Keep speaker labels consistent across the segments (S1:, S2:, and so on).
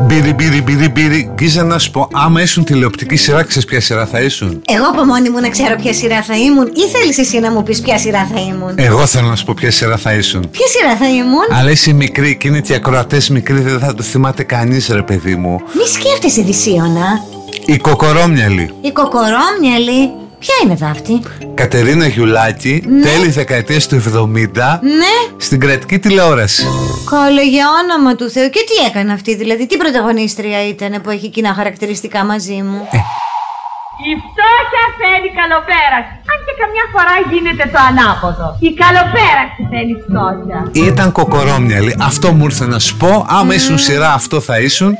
S1: Μπύρι, μπύρι, μπύρι, μπύρι. Γκίζα να σου πω, άμα ήσουν τηλεοπτική σειρά, ξέρεις ποια σειρά θα ήσουν;
S2: Εγώ από μόνη μου να ξέρω ποια σειρά θα ήμουν, ή θέλεις εσύ να μου πεις ποια σειρά θα ήμουν;
S1: Εγώ θέλω να σου πω ποια σειρά θα ήσουν.
S2: Ποια σειρά θα ήμουν;
S1: Αλλά είσαι μικρή και είναι και οι ακροατές μικροί, δεν θα το θυμάται κανείς, ρε παιδί μου.
S2: Μη σκέφτεσαι Δυσίωνα.
S1: Η κοκορόμυαλη.
S2: Η κοκορόμυαλη. Ποια είναι εδώ αυτή.
S1: Κατερίνα Γιουλάκη, τέλη δεκαετίας του 70,
S2: Ναι.
S1: στην κρατική τηλεόραση.
S2: Καλά για όνομα του Θεού. Και τι έκανε αυτή δηλαδή, τι πρωταγωνίστρια ήταν που έχει κοινά χαρακτηριστικά μαζί μου;
S3: Η φτώχεια θέλει καλοπέραση. Αν και καμιά φορά γίνεται το ανάποδο. Η καλοπέραση θέλει φτώχεια.
S1: Ήταν κοκορόμυαλη. Αυτό μου ήρθε να σου πω. Άμα ήσουν σειρά, αυτό θα ήσουν.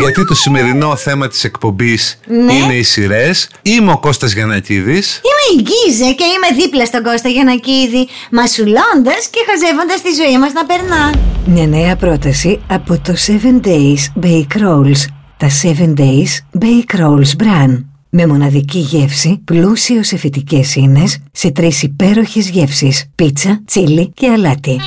S1: Γιατί το σημερινό θέμα της εκπομπής
S2: Ναι.
S1: είναι οι σειρές. Είμαι ο Κώστας Γιανακίδης
S2: Είμαι η Γκίζε και είμαι δίπλα στον Κώστα Γιανακίδη, μασουλώντας και χαζεύοντας τη ζωή μας να περνά.
S4: Μια νέα πρόταση από το 7 Days Bake Rolls. Τα 7 Days Bake Rolls Bran. Με μοναδική γεύση, πλούσιος σε φυτικές ίνες, σε τρεις υπέροχες γεύσεις. Πίτσα, τσίλι και αλάτι.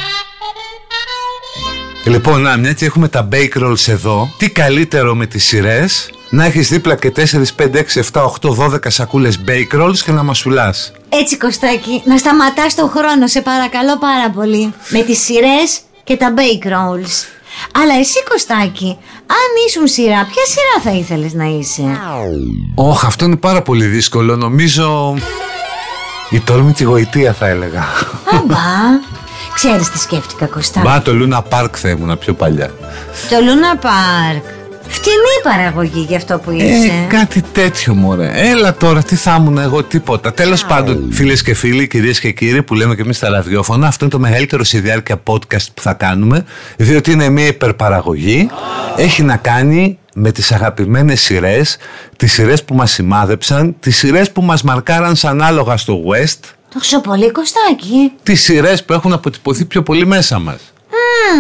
S1: Λοιπόν, να, μια και έχουμε τα bake rolls εδώ, τι καλύτερο με τις σειρές; Να έχεις δίπλα και 4, 5, 6, 7, 8, 12 σακούλες bake rolls και να μασουλάς.
S2: Έτσι Κωστάκη, να σταματάς τον χρόνο σε παρακαλώ πάρα πολύ Με τις σειρές και τα bake rolls Αλλά εσύ Κωστάκη, αν ήσουν σειρά, ποια σειρά θα ήθελες να είσαι;
S1: Όχ, αυτό είναι πάρα πολύ δύσκολο. Νομίζω. Η τόλμη τη γοητεία θα έλεγα.
S2: Αμπά, ξέρεις τι σκέφτηκα Κωστάκη
S1: Μπα το Luna Park θα ήμουν πιο παλιά.
S2: Το Luna Park Φτηνή παραγωγή για αυτό που είσαι
S1: Ε, κάτι τέτοιο μωρέ. Έλα τώρα, τι θα ήμουν εγώ, τίποτα. Τέλος πάντων, φίλες και φίλοι, κυρίες και κύριοι που λέμε και εμείς στα ραδιόφωνα, αυτό είναι το μεγαλύτερο σε διάρκεια podcast που θα κάνουμε, διότι είναι μια υπερπαραγωγή. Έχει να κάνει με τις αγαπημένες σειρές, τις σειρές που μας σημάδεψαν, τις σειρές που μας μαρκάραν σαν άλογα στο West,
S2: Τόσο πολύ Κωστάκη
S1: τις σειρές που έχουν αποτυπωθεί πιο πολύ μέσα μας.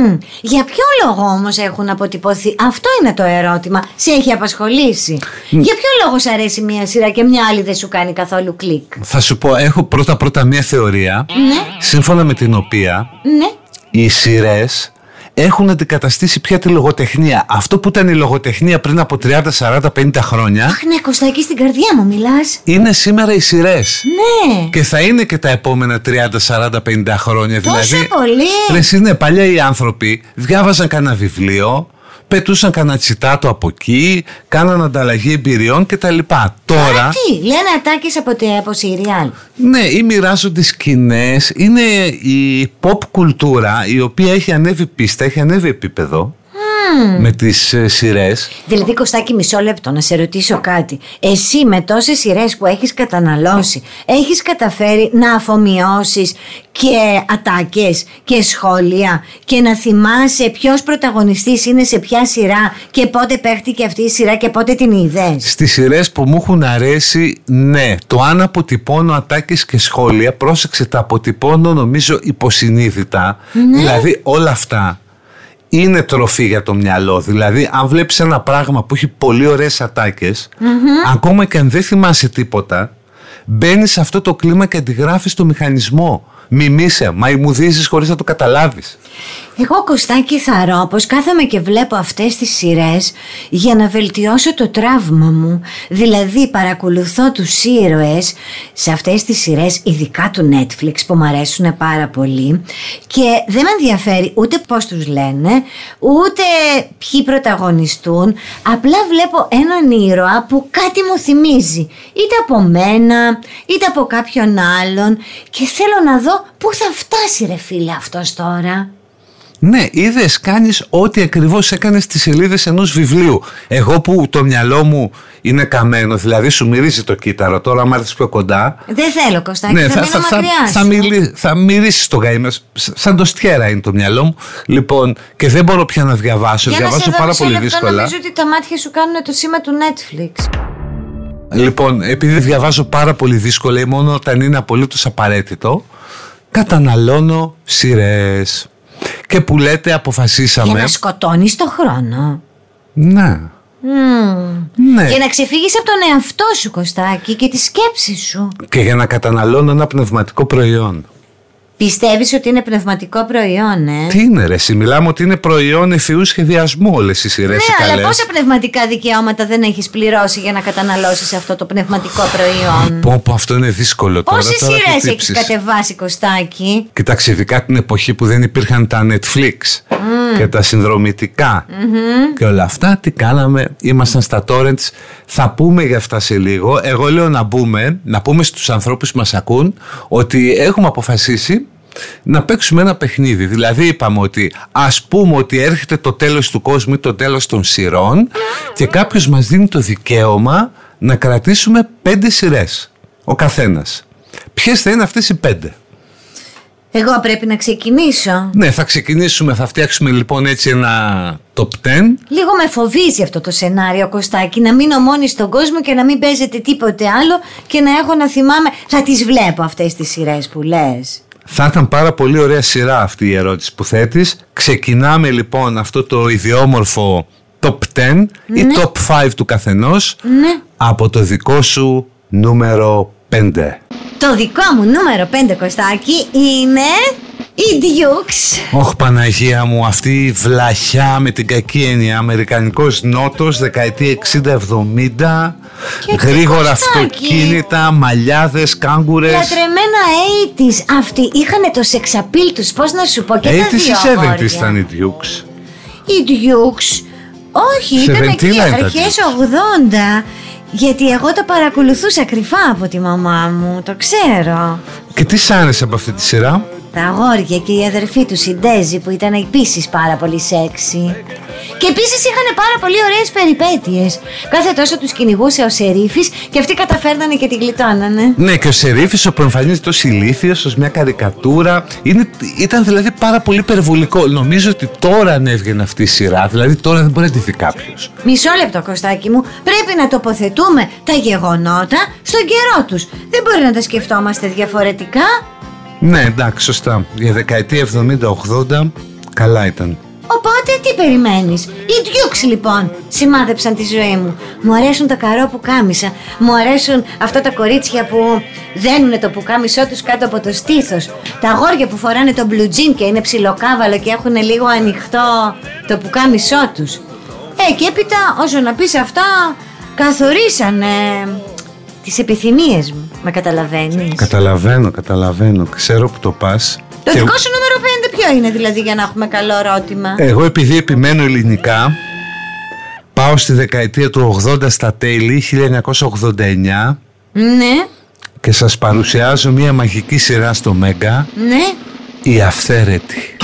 S2: Μμμ, Για ποιο λόγο όμως έχουν αποτυπωθεί; Αυτό είναι το ερώτημα. Σε έχει απασχολήσει. Για ποιο λόγο σου αρέσει μια σειρά και μια άλλη δεν σου κάνει καθόλου κλικ;
S1: Θα σου πω, έχω πρώτα-πρώτα μια θεωρία,
S2: Ναι,
S1: σύμφωνα με την οποία
S2: ναι.
S1: οι σειρές έχουν αντικαταστήσει πια τη λογοτεχνία. Αυτό που ήταν η λογοτεχνία πριν από 30, 40, 50 χρόνια
S2: Αχ ναι Κωστάκη στην καρδιά μου μιλάς
S1: είναι σήμερα οι σειρές.
S2: Ναι
S1: Και θα είναι και τα επόμενα 30, 40, 50 χρόνια.
S2: Τόσο
S1: δηλαδή,
S2: πολύ
S1: Ρε, εσύ, ναι, παλιά οι άνθρωποι διάβαζαν κανένα βιβλίο, πετούσαν κανένα τσιτάτο από εκεί, κάναν ανταλλαγή εμπειριών κτλ. Τώρα,
S2: Τι λένε ατάκες από, τε- από σιριάλ
S1: ναι, ή μοιράζονται σκηνές. Είναι η pop κουλτούρα η οποία έχει ανέβει πίστα, έχει ανέβει επίπεδο με τις ε, σειρές.
S2: Δηλαδή Κωστάκη μισό λεπτό να σε ρωτήσω κάτι Εσύ με τόσες σειρές που έχεις καταναλώσει Έχεις καταφέρει να αφομοιώσεις και ατάκες και σχόλια Και να θυμάσαι ποιος πρωταγωνιστής είναι σε ποια σειρά Και πότε παίχτηκε αυτή η σειρά και πότε την είδες;
S1: Στις σειρές που μου έχουν αρέσει, ναι. Το αν αποτυπώνω ατάκες και σχόλια, πρόσεξε τα αποτυπώνω νομίζω υποσυνείδητα. Δηλαδή όλα αυτά είναι τροφή για το μυαλό. Δηλαδή αν βλέπεις ένα πράγμα που έχει πολύ ωραίες ατάκες, ακόμα και αν δεν θυμάσαι τίποτα, μπαίνεις σε αυτό το κλίμα και αντιγράφεις το μηχανισμό. Μιμήσε, μαϊμουδίζεις χωρίς να το καταλάβεις.
S2: Εγώ Κωστάκη θαρώ πως κάθομαι και βλέπω αυτές τις σειρές για να βελτιώσω το τραύμα μου. Δηλαδή παρακολουθώ τους ήρωες σε αυτές τις σειρές ειδικά του Netflix που μου αρέσουν πάρα πολύ και δεν με ενδιαφέρει ούτε πώς τους λένε ούτε ποιοι πρωταγωνιστούν απλά βλέπω έναν ήρωα που κάτι μου θυμίζει είτε από μένα είτε από κάποιον άλλον και θέλω να δω πού θα φτάσει ρε φίλε αυτός τώρα.
S1: Ναι, είδες, κάνεις ό,τι ακριβώς έκανες στις σελίδες ενός βιβλίου. Εγώ που το μυαλό μου είναι καμένο, δηλαδή σου μυρίζει το κύτταρο, τώρα άμα έρθεις πιο κοντά.
S2: Δεν θέλω Κωστάκη,
S1: ναι,
S2: θα, μείνω
S1: θα,
S2: μακριά
S1: θα,
S2: σου.
S1: μιλή- θα μυρίσεις το γαΐμα, σ- σαν το στιέρα είναι το μυαλό μου. Λοιπόν, και δεν μπορώ πια να διαβάσω,
S2: Για να
S1: διαβάζω
S2: σε δω
S1: πάρα
S2: μισό
S1: πολύ
S2: λεπτό,
S1: δύσκολα.
S2: Νομίζω ότι τα μάτια σου κάνουν το σήμα του Netflix.
S1: Λοιπόν, επειδή διαβάζω πάρα πολύ δύσκολα ή μόνο όταν είναι απολύτως απαραίτητο, καταναλώνω σειρές. Και που λέτε, αποφασίσαμε.
S2: Για να σκοτώνεις το χρόνο.
S1: Ναι. Ναι.
S2: Για να ξεφύγεις από τον εαυτό σου Κωστάκη και τη σκέψη σου.
S1: Και για να καταναλώνω ένα πνευματικό προϊόν.
S2: Πιστεύεις ότι είναι πνευματικό προϊόν, ε;
S1: Τι είναι ρε, εσύ, μιλάμε ότι είναι προϊόν εφηού σχεδιασμού όλες οι σειρές
S2: Ναι,
S1: οι
S2: αλλά
S1: καλές.
S2: πόσα πνευματικά δικαιώματα δεν έχεις πληρώσει για να καταναλώσεις αυτό το πνευματικό προϊόν;
S1: Πω, πω, αυτό είναι δύσκολο τώρα.
S2: Πόσες
S1: τώρα θα
S2: σειρές έχεις
S1: τύψεις;
S2: κατεβάσει, Κωστάκη;
S1: Κοιτάξτε, ειδικά την εποχή που δεν υπήρχαν τα Netflix και τα συνδρομητικα και όλα αυτά, τι κάναμε, ήμασταν στα torrents, θα πούμε για αυτά σε λίγο. Εγώ λέω να μπούμε, να πούμε στους ανθρώπους που μας ακούν ότι έχουμε αποφασίσει να παίξουμε ένα παιχνίδι. Δηλαδή είπαμε ότι ας πούμε ότι έρχεται το τέλος του κόσμου ή το τέλος των σειρών και κάποιος μας δίνει το δικαίωμα να κρατήσουμε πέντε σειρές, ο καθένας. Ποιες θα είναι αυτές οι πέντε;
S2: Εγώ πρέπει να ξεκινήσω.
S1: Ναι, θα ξεκινήσουμε, θα φτιάξουμε λοιπόν έτσι ένα top 10.
S2: Λίγο με φοβίζει αυτό το σενάριο, Κωστάκη, να μείνω μόνη στον κόσμο και να μην παίζεται τίποτε άλλο και να έχω να θυμάμαι. Θα τις βλέπω αυτές τις σειρές που λες.
S1: Θα ήταν πάρα πολύ ωραία σειρά αυτή η ερώτηση που θέτεις. Ξεκινάμε λοιπόν αυτό το ιδιόμορφο top 10 ή top 5 του καθενός
S2: Ναι.
S1: από το δικό σου νούμερο 5.
S2: Το δικό μου νούμερο 5, Κωστάκη, είναι η Dukes.
S1: Ωχ Παναγία μου, αυτή η βλαχιά με την κακή έννοια, Αμερικανικός Νότος, δεκαετία 60-70,
S2: Και τι
S1: γρήγορα
S2: Κωστάκη.
S1: αυτοκίνητα, μαλλιάδες, κάγκουρες.
S2: Λατρεμένα 80s. Αυτοί είχαν το σεξαπίλ τους, πώς να σου πω, και τα
S1: 80s
S2: δύο
S1: ή 70s
S2: αγόρια.
S1: ήταν οι Dukes.
S2: Οι Dukes. Όχι, ήταν εκεί
S1: Σεβεντίνα ήταν
S2: αρχές
S1: Dukes.
S2: 80. Γιατί εγώ τα παρακολουθούσα κρυφά από τη μαμά μου, το ξέρω.
S1: Και τι σ' άρεσε από αυτή τη σειρά;
S2: Τα αγόρια και η αδερφή του η Ντέζη που ήταν επίσης πάρα πολύ σεξι. Και επίσης είχαν πάρα πολύ ωραίες περιπέτειες. Κάθε τόσο τους κυνηγούσε ο Σερίφης και αυτοί καταφέρνανε και τη γλιτώνανε.
S1: Ναι, και ο Σερίφης όπου εμφανίζεται ως ηλίθιος, ως μια καρικατούρα. Είναι, ήταν δηλαδή πάρα πολύ υπερβολικό. Νομίζω ότι τώρα αν έβγαινε αυτή η σειρά, δηλαδή τώρα δεν μπορεί να τη δει κάποιος.
S2: Μισό λεπτό, Κωστάκι μου. Πρέπει να τοποθετούμε τα γεγονότα στον καιρό τους. Δεν μπορεί να τα σκεφτόμαστε διαφορετικά.
S1: Ναι, εντάξει, σωστά. Για δεκαετία 70-80 καλά ήταν.
S2: Οπότε τι περιμένεις; Οι Dukes λοιπόν σημάδεψαν τη ζωή μου. Μου αρέσουν τα καρό που κάμισα. Μου αρέσουν αυτά τα κορίτσια που δένουν το πουκάμισό τους κάτω από το στήθος. Τα αγόρια που φοράνε το blue jean και είναι ψιλοκάβαλο και έχουν λίγο ανοιχτό το πουκάμισό τους. Ε και έπειτα όσο να πεις αυτά καθορίσανε τις επιθυμίες μου Με καταλαβαίνεις.
S1: Καταλαβαίνω, καταλαβαίνω. Ξέρω που το πας.
S2: Το
S1: Και
S2: δικό σου νούμερο 5 ποιο είναι δηλαδή για να έχουμε καλό ερώτημα;
S1: Εγώ επειδή επιμένω ελληνικά, πάω στη δεκαετία του 80 στα τέλη, 1989
S2: Ναι,
S1: και σας παρουσιάζω μια μαγική σειρά στο Μέγκα.
S2: Ναι.
S1: Η Αυθαίρετη.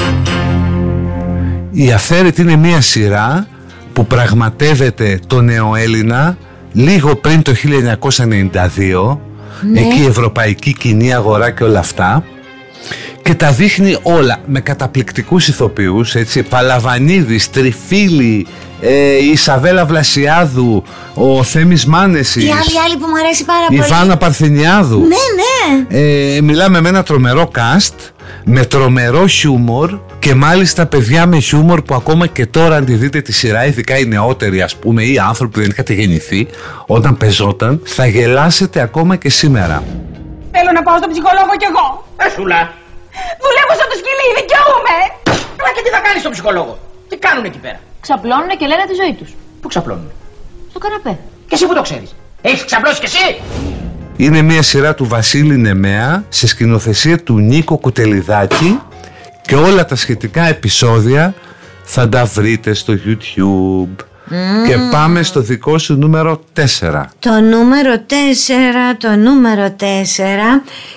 S1: Η Αυθαίρετη είναι μια σειρά που πραγματεύεται το νεοέλληνα λίγο πριν το 1992 εκεί η ευρωπαϊκή κοινή αγορά και όλα αυτά. Και τα δείχνει όλα με καταπληκτικούς ηθοποιούς έτσι, Παλαβανίδης, Τριφίλη, ε, η Ισαβέλα Βλασιάδου, ο Θέμης Μάνεσης,
S2: Η άλλη, άλλη που μου αρέσει πάρα
S1: η
S2: πολύ.
S1: Βάνα Παρθενιάδου.
S2: Ναι, ναι.
S1: ε, μιλάμε με ένα τρομερό cast με τρομερό χιούμορ και μάλιστα παιδιά με χιούμορ που ακόμα και τώρα αν τη δείτε τη σειρά ειδικά οι νεότεροι ας πούμε ή οι άνθρωποι που δεν είχατε γεννηθεί όταν πεζόταν θα γελάσετε ακόμα και σήμερα
S3: Θέλω να πάω στον ψυχολόγο κι εγώ.
S5: Έσουλα.
S3: Δουλεύω σαν το σκυλί, δικαιούμαι.
S5: Καλά και τι θα κάνεις στον ψυχολόγο; Τι κάνουν εκεί πέρα;
S3: Ξαπλώνουν και λένε τη ζωή τους.
S5: Πού ξαπλώνουν.
S3: Στο καναπέ.
S5: Και εσύ που το ξέρεις. Έχεις ξαπλώσει κι εσύ;
S1: είναι μια σειρά του Βασίλη Νεμέα σε σκηνοθεσία του Νίκο Κουτελιδάκη και όλα τα σχετικά επεισόδια θα τα βρείτε στο YouTube και πάμε στο δικό σου νούμερο 4
S2: Το νούμερο 4, το νούμερο 4.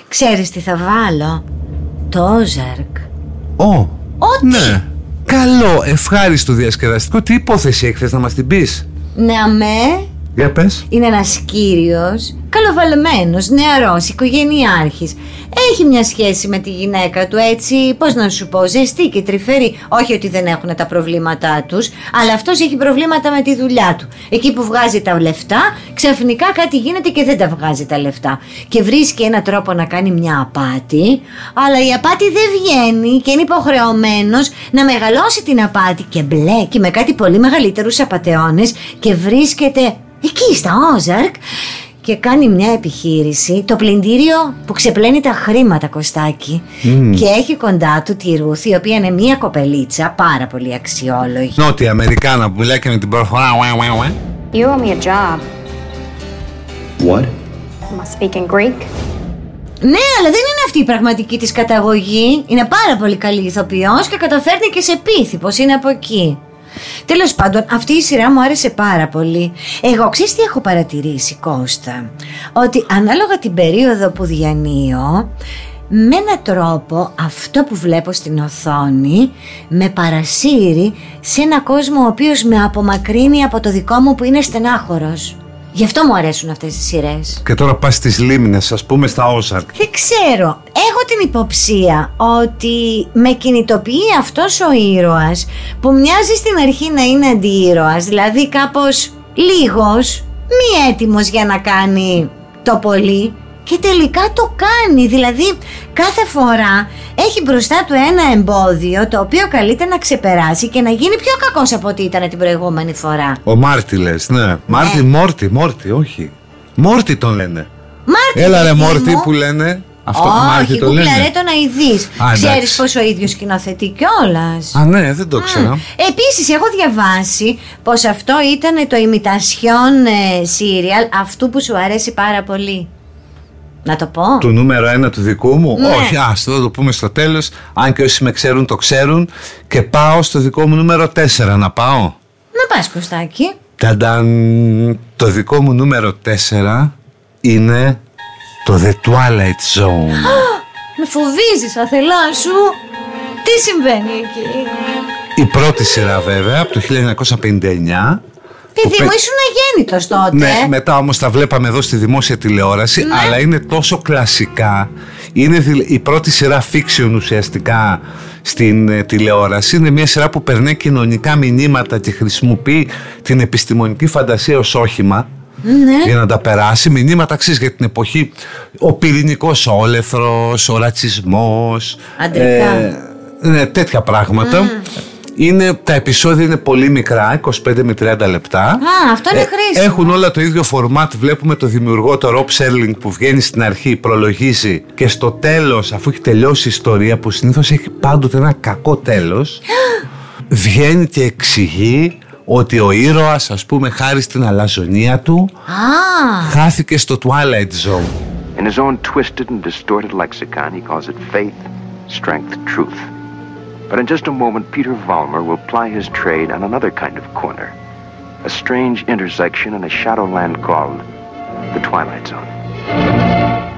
S2: Ξέρεις τι θα βάλω; Το Όζαρκ.
S1: Ω,
S2: Ό,τι.
S1: ναι. Καλό, ευχάριστο διασκεδαστικό. Τι υπόθεση έχεις να μας την πεις;
S2: Ναι, αμέ.
S1: Για πες.
S2: Είναι ένας κύριος, καλοβαλμένος, νεαρός, οικογενειάρχης. Έχει μια σχέση με τη γυναίκα του έτσι, πώς να σου πω, ζεστή και τρυφερή. Όχι ότι δεν έχουν τα προβλήματά τους, αλλά αυτός έχει προβλήματα με τη δουλειά του. Εκεί που βγάζει τα λεφτά, ξαφνικά κάτι γίνεται και δεν τα βγάζει τα λεφτά. Και βρίσκει ένα τρόπο να κάνει μια απάτη, αλλά η απάτη δεν βγαίνει και είναι υποχρεωμένος να μεγαλώσει την απάτη και μπλέκει με κάτι πολύ μεγαλύτερους απατεώνες και βρίσκεται εκεί στα Όζαρκ και κάνει μια επιχείρηση, το πλυντήριο που ξεπλένει τα χρήματα Κωστάκη και έχει κοντά του τη Ρούθ η οποία είναι μια κοπελίτσα πάρα πολύ αξιόλογη.
S1: Νότια Αμερικάνα που μιλάει και με την προφορά. ουε, ουε, ουε.
S6: You owe me a job.
S7: What?
S6: Am I speaking Greek?
S2: Ναι, αλλά δεν είναι αυτή η πραγματική της καταγωγή. Είναι πάρα πολύ καλή ηθοποιός και καταφέρνει και σε πείθει πως είναι από εκεί. Τέλος πάντων, αυτή η σειρά μου άρεσε πάρα πολύ. Εγώ ξέρεις τι έχω παρατηρήσει, Κώστα; Ότι ανάλογα την περίοδο που διανύω, με έναν τρόπο αυτό που βλέπω στην οθόνη με παρασύρει σε ένα κόσμο ο οποίος με απομακρύνει από το δικό μου που είναι στενάχωρος. Γι' αυτό μου αρέσουν αυτές τις σειρές.
S1: Και τώρα πας στις λίμνες, ας πούμε στα Όζαρκ.
S2: Δεν ξέρω. Έχω την υποψία ότι με κινητοποιεί αυτός ο ήρωας που μοιάζει στην αρχή να είναι αντιήρωας, δηλαδή κάπως λίγος, μη έτοιμος για να κάνει το πολύ και τελικά το κάνει. Δηλαδή κάθε φορά έχει μπροστά του ένα εμπόδιο το οποίο καλείται να ξεπεράσει και να γίνει πιο κακός από ό,τι ήταν την προηγούμενη φορά.
S1: Ο Μάρτι λες, ναι. Μάρτι, Μόρτι, Μόρτι, όχι. Μόρτι τον λένε.
S2: Μάρτι,
S1: Έλα ρε
S2: παιδί
S1: Μόρτι
S2: μου.
S1: που λένε. Αυτό Μάρτι
S2: Όχι,
S1: το λένε.
S2: κουκλαρέ το να ειδείς.
S1: Α, εντάξει.
S2: Ξέρεις πως ο ίδιος σκηνοθετεί κιόλας;
S1: Α, ναι, δεν το ξέρα.
S2: Επίσης έχω διαβάσει πως αυτό ήταν το imitation ε, serial αυτού που σου αρέσει πάρα πολύ. Να το πω.
S1: Του νούμερο ένα του δικού μου;
S2: Ναι.
S1: Όχι, άστο, θα το πούμε στο τέλος. Αν και όσοι με ξέρουν το ξέρουν. Και πάω στο δικό μου νούμερο 4 να πάω.
S2: Να πας Κωστάκη.
S1: Ταντάν, το δικό μου νούμερο 4 είναι το The Twilight Zone.
S2: Με φοβίζεις αθελά σου. Τι συμβαίνει εκεί;
S1: Η πρώτη σειρά βέβαια από το 1959.
S2: Παιδί
S1: που
S2: μου
S1: πε-
S2: ήσουν αγέννητος τότε.
S1: Ναι, μετά όμως τα βλέπαμε εδώ στη δημόσια τηλεόραση,
S2: Ναι.
S1: αλλά είναι τόσο κλασικά. Είναι δηλ- η πρώτη σειρά fiction ουσιαστικά στην ε, τηλεόραση. Είναι μια σειρά που περνάει κοινωνικά μηνύματα και χρησιμοποιεί την επιστημονική φαντασία ως όχημα.
S2: Ναι.
S1: Για να τα περάσει μηνύματα αξίζει για την εποχή ο πυρηνικός όλεθρος, ο ρατσισμός
S2: Αντρικά.
S1: ναι, τέτοια πράγματα είναι, τα επεισόδια είναι πολύ μικρά 25 με 30 λεπτά
S2: Α, αυτό είναι
S1: ε,
S2: χρήσιμο.
S1: Έχουν όλα το ίδιο φορμάτ. Βλέπουμε το δημιουργό, το Rob Serling που βγαίνει στην αρχή, προλογίζει και στο τέλος, αφού έχει τελειώσει η ιστορία που συνήθως έχει πάντοτε ένα κακό τέλος, βγαίνει και εξηγεί ότι ο ήρωας, ας πούμε, χάρη στην αλαζονία του,
S2: Α,
S1: χάθηκε στο Twilight Zone.
S8: In his own twisted and distorted lexicon, he calls it faith, strength, truth. But in just a moment, Peter Valmer will ply his trade on another kind of corner. A strange intersection in a shadowland called the Twilight Zone.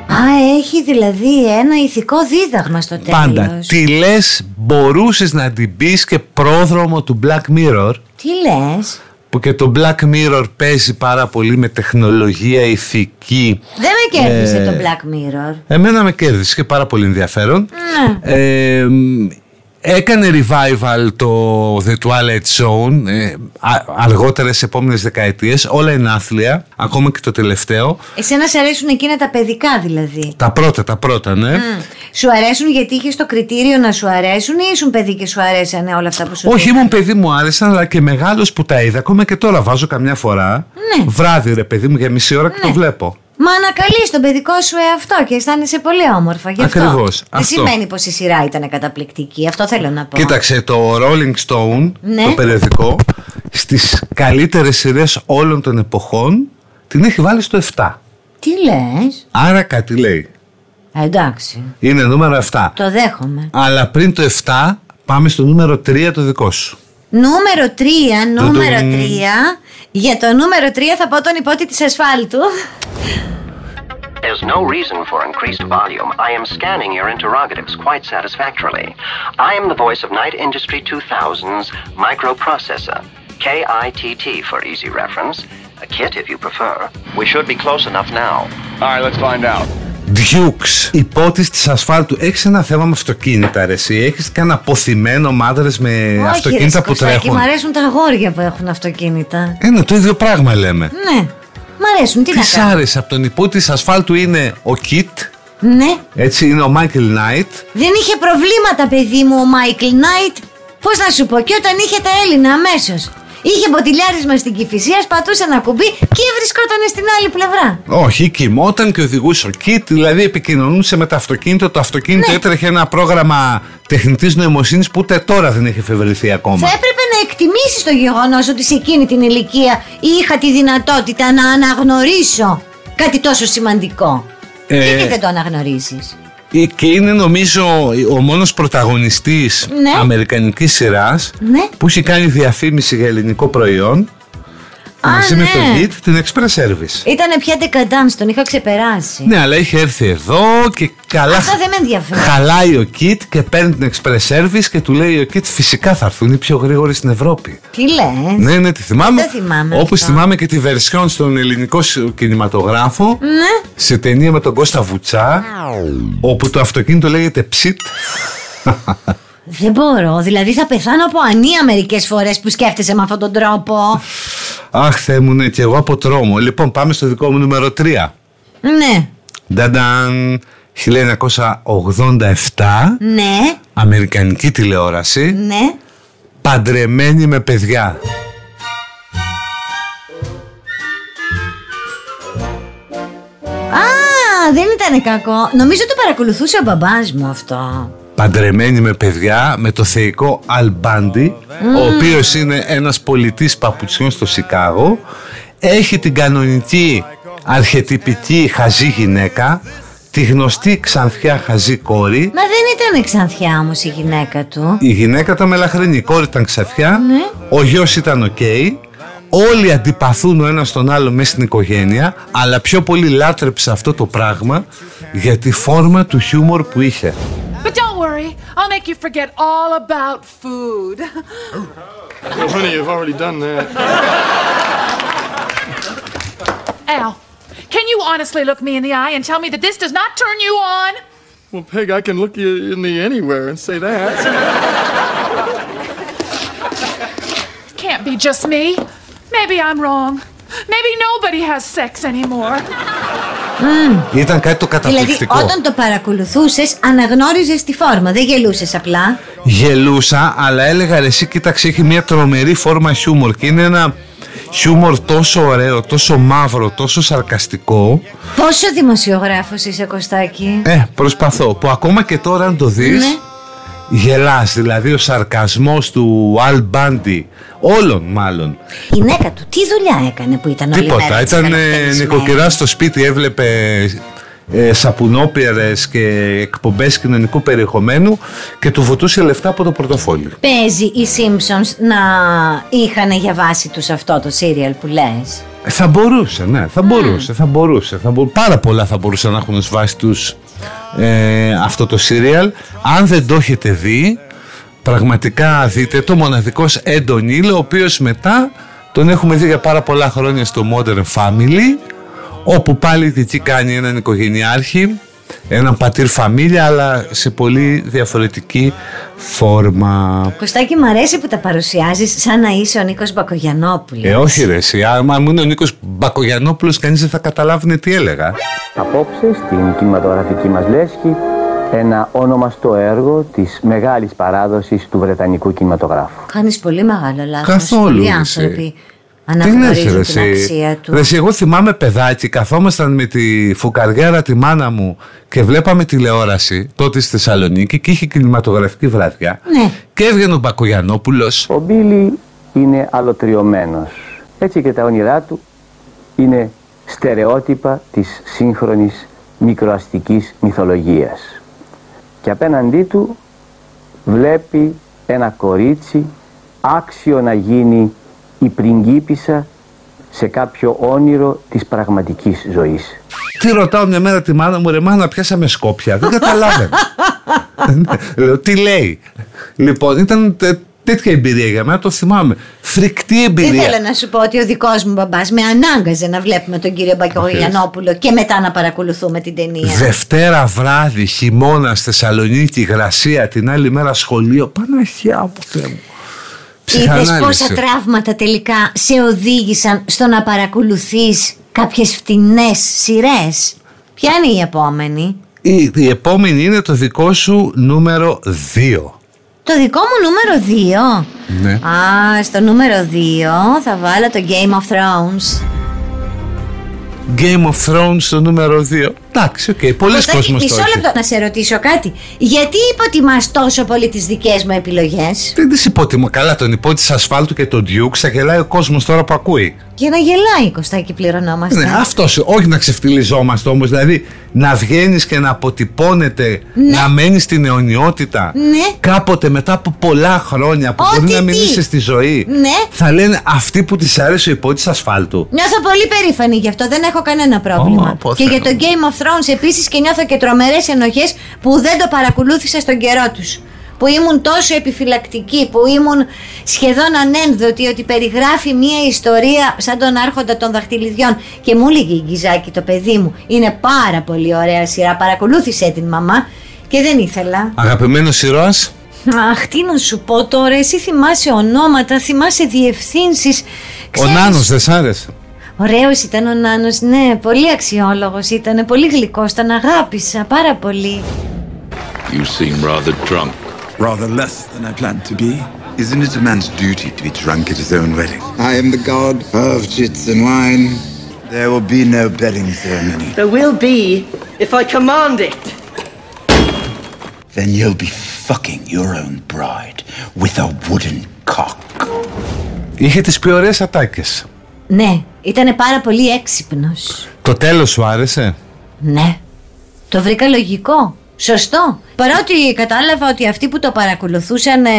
S2: α, έχει δηλαδή ένα ηθικό δίδαγμα στο τέλος.
S1: Πάντα. Τι λες, μπορούσες να την πεις και πρόδρομο του Black Mirror,
S2: Τι λες;
S1: που και το Black Mirror παίζει πάρα πολύ με τεχνολογία, ηθική.
S2: Δεν με κέρδισε
S1: Ε,
S2: το Black Mirror.
S1: Εμένα με κέρδισε και πάρα πολύ ενδιαφέρον.
S2: Ναι.
S1: Ε, μ, έκανε revival το The Twilight Zone ε, α- αργότερα σε επόμενες δεκαετίες. Όλα είναι άθλια, ακόμα και το τελευταίο.
S2: Εσένα σε αρέσουν εκείνα τα παιδικά δηλαδή;
S1: Τα πρώτα, τα πρώτα, ναι.
S2: Σου αρέσουν γιατί είχες το κριτήριο να σου αρέσουν ή ήσουν παιδί και σου αρέσανε όλα αυτά που σου
S1: Όχι,
S2: δίνω;
S1: ήμουν παιδί μου άρεσαν, αλλά και μεγάλος που τα είδα. Ακόμα και τώρα βάζω καμιά φορά.
S2: Ναι.
S1: Βράδυ, ρε παιδί μου, για μισή ώρα και
S2: Ναι.
S1: το βλέπω.
S2: Μα ανακαλείς τον παιδικό σου εαυτό και αισθάνεσαι πολύ όμορφα. Γι' αυτό.
S1: Ακριβώς,
S2: Δεν
S1: αυτό.
S2: σημαίνει πως η σειρά ήταν καταπληκτική. Αυτό θέλω να πω.
S1: Κοίταξε, το Rolling Stone,
S2: Ναι.
S1: το περιοδικό, στις καλύτερες σειρές όλων των εποχών, την έχει βάλει στο 7.
S2: Τι λες;
S1: Άρα κάτι λέει.
S2: Ε, εντάξει.
S1: Είναι νούμερο 7.
S2: Το δέχομαι.
S1: Αλλά πριν το 7 πάμε στο νούμερο 3 το δικό σου.
S2: Νούμερο 3, νούμερο
S1: Τουντουμ.
S2: 3. Για το νούμερο 3 θα πω τον υπότι της ασφάλτου.
S9: There's no reason for increased volume. I am scanning your interrogatives quite satisfactorily. I am the voice of Night Industry 2000's microprocessor. KITT for easy reference. A kit if you prefer. We should be close enough now.
S8: All right, let's find out.
S1: Dukes, υπότης της ασφάλτου. Έχεις ένα θέμα με αυτοκίνητα, ρε εσύ. Έχεις κανένα αποθυμένο μάδρες με
S2: Όχι, ρε,
S1: αυτοκίνητα που
S2: Κωστάκη,
S1: τρέχουν.
S2: Μ' αρέσουν τα αγόρια που έχουν αυτοκίνητα.
S1: Είναι το ίδιο πράγμα λέμε.
S2: Ναι. Μ' αρέσουν. Τι,
S1: Τι
S2: να
S1: σ'
S2: κάνω;
S1: άρεσε από τον ιππότη της ασφάλτου είναι ο Κιτ,
S2: Ναι.
S1: έτσι είναι ο Μάικλ Νάιτ.
S2: Δεν είχε προβλήματα, παιδί μου, ο Μάικλ Νάιτ. Πώς να σου πω, και όταν είχε τα Έλληνα αμέσως. Είχε μποτιλιάρισμα στην Κηφισία, πατούσε ένα κουμπί και βρισκόταν στην άλλη πλευρά.
S1: Όχι, κοιμόταν και οδηγούσε ο Κιτ, δηλαδή επικοινωνούσε με το αυτοκίνητο. Το αυτοκίνητο
S2: Ναι.
S1: έτρεχε ένα πρόγραμμα τεχνητής νοημοσύνης που ούτε τώρα δεν έχει εφευρεθεί ακόμα.
S2: Θα έπρεπε να εκτιμήσεις το γεγονός ότι σε εκείνη την ηλικία είχα τη δυνατότητα να αναγνωρίσω κάτι τόσο σημαντικό.
S1: Ε,
S2: Γιατί δεν το αναγνωρίζεις;
S1: Ε, Και είναι νομίζω ο μόνος πρωταγωνιστής
S2: Ναι.
S1: αμερικανικής σειράς
S2: Ναι.
S1: που έχει κάνει διαφήμιση για ελληνικό προϊόν
S2: Α,
S1: μαζί με
S2: ναι.
S1: το Git την Express Service.
S2: Ήτανε πια decadence, τον είχα ξεπεράσει.
S1: Ναι, αλλά είχε έρθει εδώ και καλά
S2: Αυτό δεν με ενδιαφέρει.
S1: χαλάει ο Kit και παίρνει την Express Service και του λέει ο Kit φυσικά θα έρθουν οι πιο γρήγοροι στην Ευρώπη.
S2: Τι λες;
S1: Ναι, ναι, τη θυμάμαι.
S2: Δεν θυμάμαι
S1: Όπως
S2: αυτό.
S1: θυμάμαι και τη βερσιόν στον ελληνικό σ- κινηματογράφο
S2: Ναι.
S1: σε ταινία με τον Κώστα Βουτσά όπου το αυτοκίνητο λέγεται Ψιτ
S2: Δεν μπορώ. Δηλαδή θα πεθάνω από ανία μερικές φορές που σκέφτεσαι με αυτόν τον τρόπο.
S1: Αχ, Θεέ μου, ναι, και εγώ από τρόμο. Λοιπόν, πάμε στο δικό μου νούμερο 3.
S2: Ναι.
S1: Νταντάν, 1987,
S2: Ναι.
S1: αμερικανική τηλεόραση,
S2: Ναι.
S1: παντρεμένη με παιδιά.
S2: Α, δεν ήταν κακό. Νομίζω το παρακολουθούσε ο μπαμπάς μου αυτό.
S1: Παντρεμένη με παιδιά με το θεϊκό Αλ Μπάντι, ο οποίος είναι ένας πωλητής παπουτσιών στο Σικάγο, έχει την κανονική αρχετυπική χαζή γυναίκα, τη γνωστή ξανθιά χαζή κόρη,
S2: Μα δεν ήταν ξανθιά όμως η γυναίκα του.
S1: Η γυναίκα ήταν μελαχρινή, η κόρη ήταν ξανθιά,
S2: Ναι.
S1: ο γιος ήταν οκ. Όλοι αντιπαθούν ο ένας τον άλλο μέσα στην οικογένεια, αλλά πιο πολύ λάτρεψε αυτό το πράγμα για τη φόρμα του χιούμορ που είχε.
S10: But don't worry, I'll make you forget all about food.
S11: Well, honey, you've already done that.
S10: Al, can you honestly look me in the eye and tell me that this does not turn you on?
S11: Well, Peg, I can look you in the anywhere and say that.
S10: Can't be just me. Maybe I'm wrong. Maybe nobody has sex anymore.
S1: Ήταν κάτι το
S2: Δηλαδή,
S1: καταπληκτικό.
S2: όταν το παρακολουθούσες, αναγνώριζες τη φόρμα. Δεν γελούσες απλά.
S1: Γελούσα, αλλά έλεγα ρε εσύ κοίταξε έχει μια τρομερή φόρμα χιούμορ και είναι ένα χιούμορ τόσο ωραίο, τόσο μαύρο, τόσο σαρκαστικό.
S2: Πόσο δημοσιογράφος είσαι, Κωστάκη;
S1: Ε, προσπαθώ, που ακόμα και τώρα αν το δεις
S2: Ναι.
S1: Γελάς, δηλαδή ο σαρκασμός του Αλ Μπάντι, όλων μάλλον.
S2: Η γυναίκα του, τι δουλειά έκανε που ήταν όλη
S1: Τίποτα.
S2: μέρα
S1: Ήταν ε,
S2: τσικαλοκτελισμένη.
S1: νοικοκυρά στο σπίτι, έβλεπε ε, σαπουνόπιερες και εκπομπές κοινωνικού περιεχομένου και του βουτούσε λεφτά από το πορτοφόλι.
S2: Παίζει οι Simpsons να είχαν για βάση τους αυτό το σύριαλ που λες;
S1: Ε, Θα μπορούσε, ναι, θα μπορούσε, θα μπορούσε. Θα μπο... Πάρα πολλά θα μπορούσαν να έχουν ως βάση τους ε, αυτό το σύριαλ. Αν δεν το έχετε δει, πραγματικά δείτε το μοναδικός Έντον Ήλ, ο οποίος μετά τον έχουμε δει για πάρα πολλά χρόνια στο Modern Family, όπου πάλι τι κάνει έναν οικογενειάρχη, έναν πατήρ φαμίλια, αλλά σε πολύ διαφορετική φόρμα.
S2: Κωστάκη, μου αρέσει που τα παρουσιάζεις σαν να είσαι ο Νίκος Μπακογιανόπουλος.
S1: Ε, όχι ρε εσύ, άμα ήμουν ο Νίκος Μπακογιανόπουλος κανείς δεν θα καταλάβει τι έλεγα.
S12: Απόψε στην κινηματογραφική μας λέσχη ένα ονομαστό έργο της μεγάλης παράδοσης του Βρετανικού κινηματογράφου.
S2: Κάνεις πολύ μεγάλο λάθος.
S1: Καθόλου,
S2: Πολλοί
S1: ρε,
S2: άνθρωποι
S1: εσύ. Τι λες ρε
S2: αναγνωρίζουν την
S1: εσύ;
S2: αξία του.
S1: Ρε εσύ, εγώ θυμάμαι παιδάκι, καθόμασταν με τη φουκαριέρα τη μάνα μου και βλέπαμε τηλεόραση τότε στη Θεσσαλονίκη και είχε κινηματογραφική βραδιά
S2: Ναι.
S1: και έβγαινε ο Μπακογιανόπουλος
S12: Ο Μπίλι είναι αλωτριωμένος. Έτσι και τα όνειρά του είναι στερεότυπα της σύγχρονης μικροαστικής μυθολογίας. Και απέναντί του βλέπει ένα κορίτσι άξιο να γίνει η πριγκίπισσα σε κάποιο όνειρο της πραγματικής ζωής.
S1: Τι ρωτάω μια μέρα τη μάνα μου, ρε μάνα, πιάσαμε σκόπια. Δεν καταλάβαινα. Λέω, τι λέει. Λοιπόν, ήταν τε- τέτοια εμπειρία για μένα, το θυμάμαι. Φρικτή εμπειρία.
S2: Ήθελα να σου πω ότι ο δικός μου μπαμπάς με ανάγκαζε να βλέπουμε τον κύριο Μπακογιανόπουλο και μετά να παρακολουθούμε την ταινία.
S1: Δευτέρα βράδυ, χειμώνα, Θεσσαλονίκη, Γρασία, την άλλη μέρα σχολείο. Παναγιά μου, Θεέ μου.
S2: Είδες
S1: Ψυχανάλυση.
S2: πόσα τραύματα τελικά σε οδήγησαν στο να παρακολουθείς κάποιες φτηνές σειρές; Ποια είναι η επόμενη;
S1: Η, η επόμενη είναι το δικό σου νούμερο 2.
S2: Το δικό μου νούμερο 2.
S1: Ναι.
S2: Α, στο νούμερο 2 θα βάλω το Game of Thrones.
S1: Game of Thrones στο νούμερο 2. Εντάξει, OK. Okay. Πολλοί
S2: Κωστάκη,
S1: κόσμος το
S2: Μισό
S1: έχει.
S2: λεπτό να σε ρωτήσω κάτι. Γιατί υποτιμάς τόσο πολύ τις δικές μου επιλογές;
S1: Δεν τις υποτιμώ καλά. Τον ιππότη της ασφάλτου και τον Duke θα γελάει ο κόσμος τώρα που ακούει.
S2: Για να γελάει Κωστάκη πληρωνόμαστε.
S1: Ναι, αυτός όχι να ξεφτιλιζόμαστε όμως. Δηλαδή να βγαίνεις και να αποτυπώνεται,
S2: Ναι.
S1: να μένεις στην αιωνιότητα.
S2: Ναι.
S1: Κάποτε μετά από πολλά χρόνια που
S2: Ό,τι
S1: μπορεί να μην
S2: τι.
S1: είσαι στη ζωή,
S2: Ναι.
S1: θα λένε αυτοί που της άρεσε ο ιππότη της ασφάλτου.
S2: Νιώθω πολύ περήφανη γι' αυτό, δεν έχω κανένα πρόβλημα.
S1: Ω, πω
S2: και
S1: Θεέ.
S2: για το Game of Thrones επίσης και νιώθω και τρομερές ενοχές που δεν το παρακολούθησα στον καιρό τους. Που ήμουν τόσο επιφυλακτική, που ήμουν σχεδόν ανένδοτη ότι περιγράφει μία ιστορία σαν τον Άρχοντα των Δαχτυλιδιών. Και μου έλεγε η Γκυζάκη, το παιδί μου, είναι πάρα πολύ ωραία σειρά. Παρακολούθησε την μαμά και δεν ήθελα.
S1: Αγαπημένος ήρωας;
S2: Αχ, τι να σου πω τώρα, εσύ θυμάσαι ονόματα, θυμάσαι διευθύνσεις.
S1: Ο Νάνος δεν σ' άρεσε.
S2: Ωραίο ήταν ο Νάνο, ναι, πολύ αξιόλογο ήταν, πολύ γλυκό, τον αγάπησα πάρα πολύ.
S13: You seem rather drunk.
S14: Rather less than I planned to be. Isn't it a man's duty to be drunk at his own wedding? I am the god of chits and wine. There will be no bedding ceremony.
S15: There will be if I command it.
S14: Then you'll be fucking your own bride with a wooden cock.
S1: Είχε τι πιο ωραίε ατάκε.
S2: Ναι, ήταν πάρα πολύ έξυπνος.
S1: Το τέλος σου άρεσε;
S2: Ναι, το βρήκα λογικό. Σωστό. Παρότι κατάλαβα ότι αυτοί που το παρακολουθούσαν ε,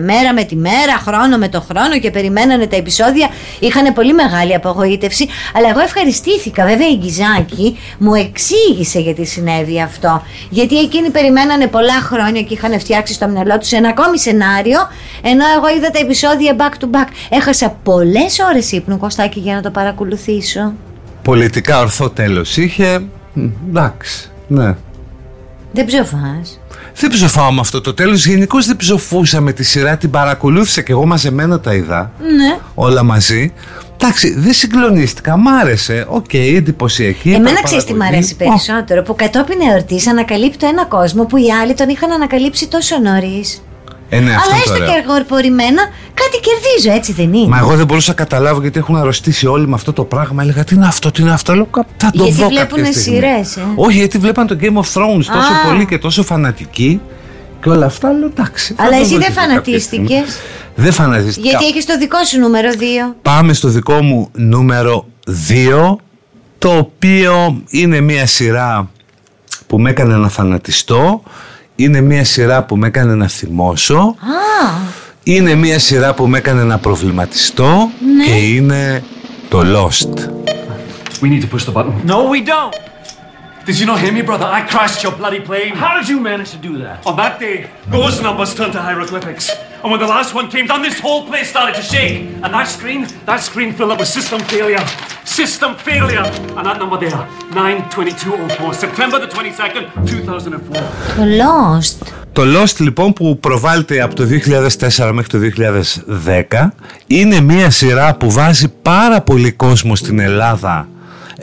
S2: μέρα με τη μέρα, χρόνο με το χρόνο και περιμένανε τα επεισόδια είχαν πολύ μεγάλη απογοήτευση. Αλλά εγώ ευχαριστήθηκα. Βέβαια η Γκυζάκη μου εξήγησε γιατί συνέβη αυτό. Γιατί εκείνοι περιμένανε πολλά χρόνια και είχαν φτιάξει στο μυαλό τους ένα ακόμη σενάριο. Ενώ εγώ είδα τα επεισόδια back to back. Έχασα πολλές ώρες ύπνου Κωστάκη για να το παρακολουθήσω.
S1: Πολιτικά ορθό τέλος είχε. Μ, Εντάξει, ναι.
S2: Δεν ψοφάς.
S1: Δεν ψοφάω με αυτό το τέλος. Γενικώς δεν ψοφούσα με τη σειρά. Την παρακολούθησα και εγώ μαζεμένα τα είδα.
S2: Ναι.
S1: Όλα μαζί. Εντάξει, δεν συγκλονίστηκα. Μ' άρεσε. Οκ, εντυπωσιακή.
S2: Εμένα ξέρεις τι μ' αρέσει
S1: παραγωγή.
S2: περισσότερο. Που κατόπιν εορτής ανακαλύπτω ένα κόσμο που οι άλλοι τον είχαν ανακαλύψει τόσο νωρίς.
S1: Ε, ναι, αυτό
S2: Αλλά
S1: είναι το
S2: έστω
S1: ωραίο.
S2: και αργορπορημένα κάτι κερδίζω, έτσι δεν είναι;
S1: Μα εγώ δεν μπορούσα να καταλάβω γιατί έχουν αρρωστήσει όλοι με αυτό το πράγμα. Έλεγα τι είναι αυτό, τι είναι αυτό; Λέω, «Κα- θα το
S2: Γιατί
S1: δω
S2: βλέπουνε
S1: κάποια στιγμή».
S2: σειρές, ε;
S1: Όχι, γιατί βλέπαν το Game of Thrones τόσο
S2: Α.
S1: πολύ και τόσο φανατικοί και όλα αυτά. Λέω εντάξει. θα
S2: Αλλά
S1: το
S2: εσύ
S1: δω
S2: δεν
S1: και εγώ κάποια στιγμή».
S2: φανατίστηκε.
S1: Δεν φανατίστηκα.
S2: Γιατί έχεις το δικό σου νούμερο 2.
S1: Πάμε στο δικό μου νούμερο 2 το οποίο είναι μια σειρά που με έκανε να φανατιστώ είναι μια σειρά που με έκανε να θυμώσω
S2: Α,
S1: είναι μια σειρά που με έκανε να προβληματιστώ
S2: Ναι.
S1: και είναι το Lost
S16: We need to push the button. No, we don't. Did you not hear me, brother? I crashed your bloody plane. How did you manage to do that? On that day, those numbers turned to hieroglyphics. And when the last one came down, this whole place started to shake. And that screen, that screen filled up with system failure. System failure. And that number there, 92204, September the 22nd, 2004.
S2: το Lost.
S1: Το Lost λοιπόν που προβάλλεται από το 2004 μέχρι το 2010 είναι μια σειρά που βάζει πάρα πολύ κόσμο στην Ελλάδα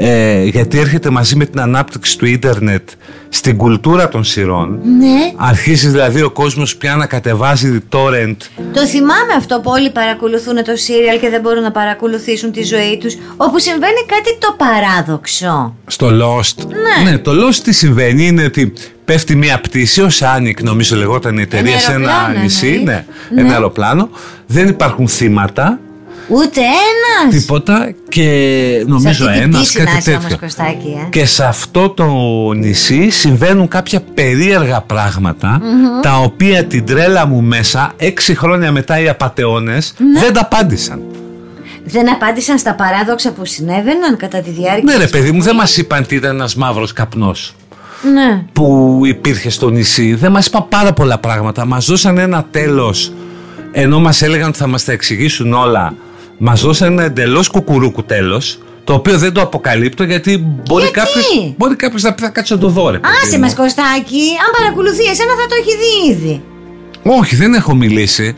S1: ε, γιατί έρχεται μαζί με την ανάπτυξη του ίντερνετ στην κουλτούρα των σειρών
S2: Ναι.
S1: αρχίζει δηλαδή ο κόσμος πια να κατεβάζει torrent
S2: Το θυμάμαι αυτό που όλοι παρακολουθούν το σύριαλ και δεν μπορούν να παρακολουθήσουν τη ζωή τους Όπου συμβαίνει κάτι το παράδοξο
S1: στο Lost
S2: Ναι.
S1: το Lost τι συμβαίνει είναι ότι πέφτει μια πτήση ως Άνικ νομίζω λεγόταν η εταιρεία
S2: Ένα
S1: σε ένα
S2: αεροπλάνο
S1: νησί
S2: εννοείς.
S1: ναι,
S2: Ναι.
S1: ένα αεροπλάνο δεν υπάρχουν θύματα
S2: Ούτε ένας
S1: τίποτα και
S2: Σε
S1: νομίζω
S2: αυτή την
S1: ένας
S2: πτήση να
S1: κάτι
S2: είσαι όμως
S1: τέτοιο.
S2: Κωστάκη ε.
S1: Και σε αυτό το νησί συμβαίνουν κάποια περίεργα πράγματα
S2: Μμμ.
S1: τα οποία την τρέλα μου μέσα έξι χρόνια μετά οι απατεώνες
S2: Ναι.
S1: δεν τα απάντησαν.
S2: Δεν απάντησαν στα παράδοξα που συνέβαιναν κατά τη διάρκεια
S1: Ναι ρε
S2: της
S1: παιδί μου δεν μας είπαν τι ήταν ένας μαύρος καπνός
S2: Ναι
S1: που υπήρχε στο νησί. Δεν μας είπαν πάρα πολλά πράγματα. Μας δώσαν ένα τέλος ενώ μας έλεγαν ότι θα μας τα εξηγήσουν όλα. Μας δώσαν ένα εντελώς κουκουρούκου τέλος το οποίο δεν το αποκαλύπτω γιατί μπορεί
S2: Γιατί;
S1: κάποιος, μπορεί κάποιος να πει θα κάτσω να το δω ρε παιδί
S2: Άσε
S1: μου».
S2: μας Κωστάκη Αν παρακολουθεί εσένα θα το έχει δει ήδη
S1: Όχι δεν έχω μιλήσει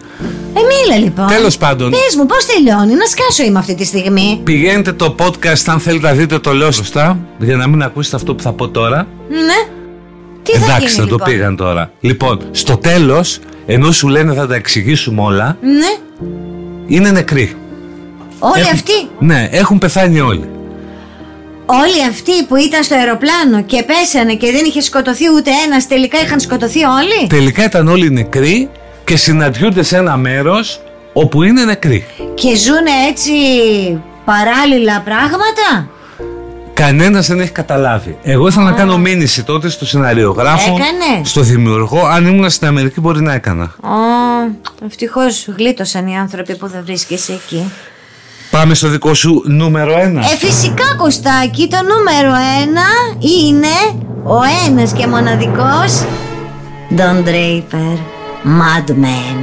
S2: Ε μίλα λοιπόν
S1: Τέλος πάντων.
S2: Πες μου πώς τελειώνει Να σκάσω είμαι αυτή τη στιγμή
S1: Πηγαίνετε το podcast αν θέλετε να δείτε το λέω σωστά για να μην ακούσετε αυτό που θα πω τώρα
S2: Ναι Τι θα
S1: Εντάξει
S2: γίνει
S1: θα το
S2: λοιπόν;
S1: πήγαν τώρα Λοιπόν στο τέλος ενώ σου λένε θα τα εξηγήσουμε όλα,
S2: Ναι.
S1: είναι νεκροί.
S2: Όλοι
S1: Έχουν-
S2: αυτοί;
S1: Ναι, έχουν πεθάνει όλοι.
S2: Όλοι αυτοί που ήταν στο αεροπλάνο και πέσανε και δεν είχε σκοτωθεί ούτε ένας τελικά είχαν σκοτωθεί όλοι;
S1: Τελικά ήταν όλοι νεκροί και συναντιούνται σε ένα μέρος όπου είναι νεκροί.
S2: Και ζουνε έτσι παράλληλα πράγματα;
S1: Κανένας δεν έχει καταλάβει. Εγώ ήθελα να κάνω μήνυση τότε στο σεναριογράφο,
S2: Έκανες;
S1: στο δημιουργό. Αν ήμουν στην Αμερική μπορεί να έκανα.
S2: Ω, ευτυχώς γλίτωσαν οι άνθρωποι που δεν βρίσκεσαι εκεί.
S1: Πάμε στο δικό σου νούμερο ένα.
S2: Ε, φυσικά Κωστάκη, το νούμερο ένα είναι ο ένας και μοναδικός Don Draper, Mad Men.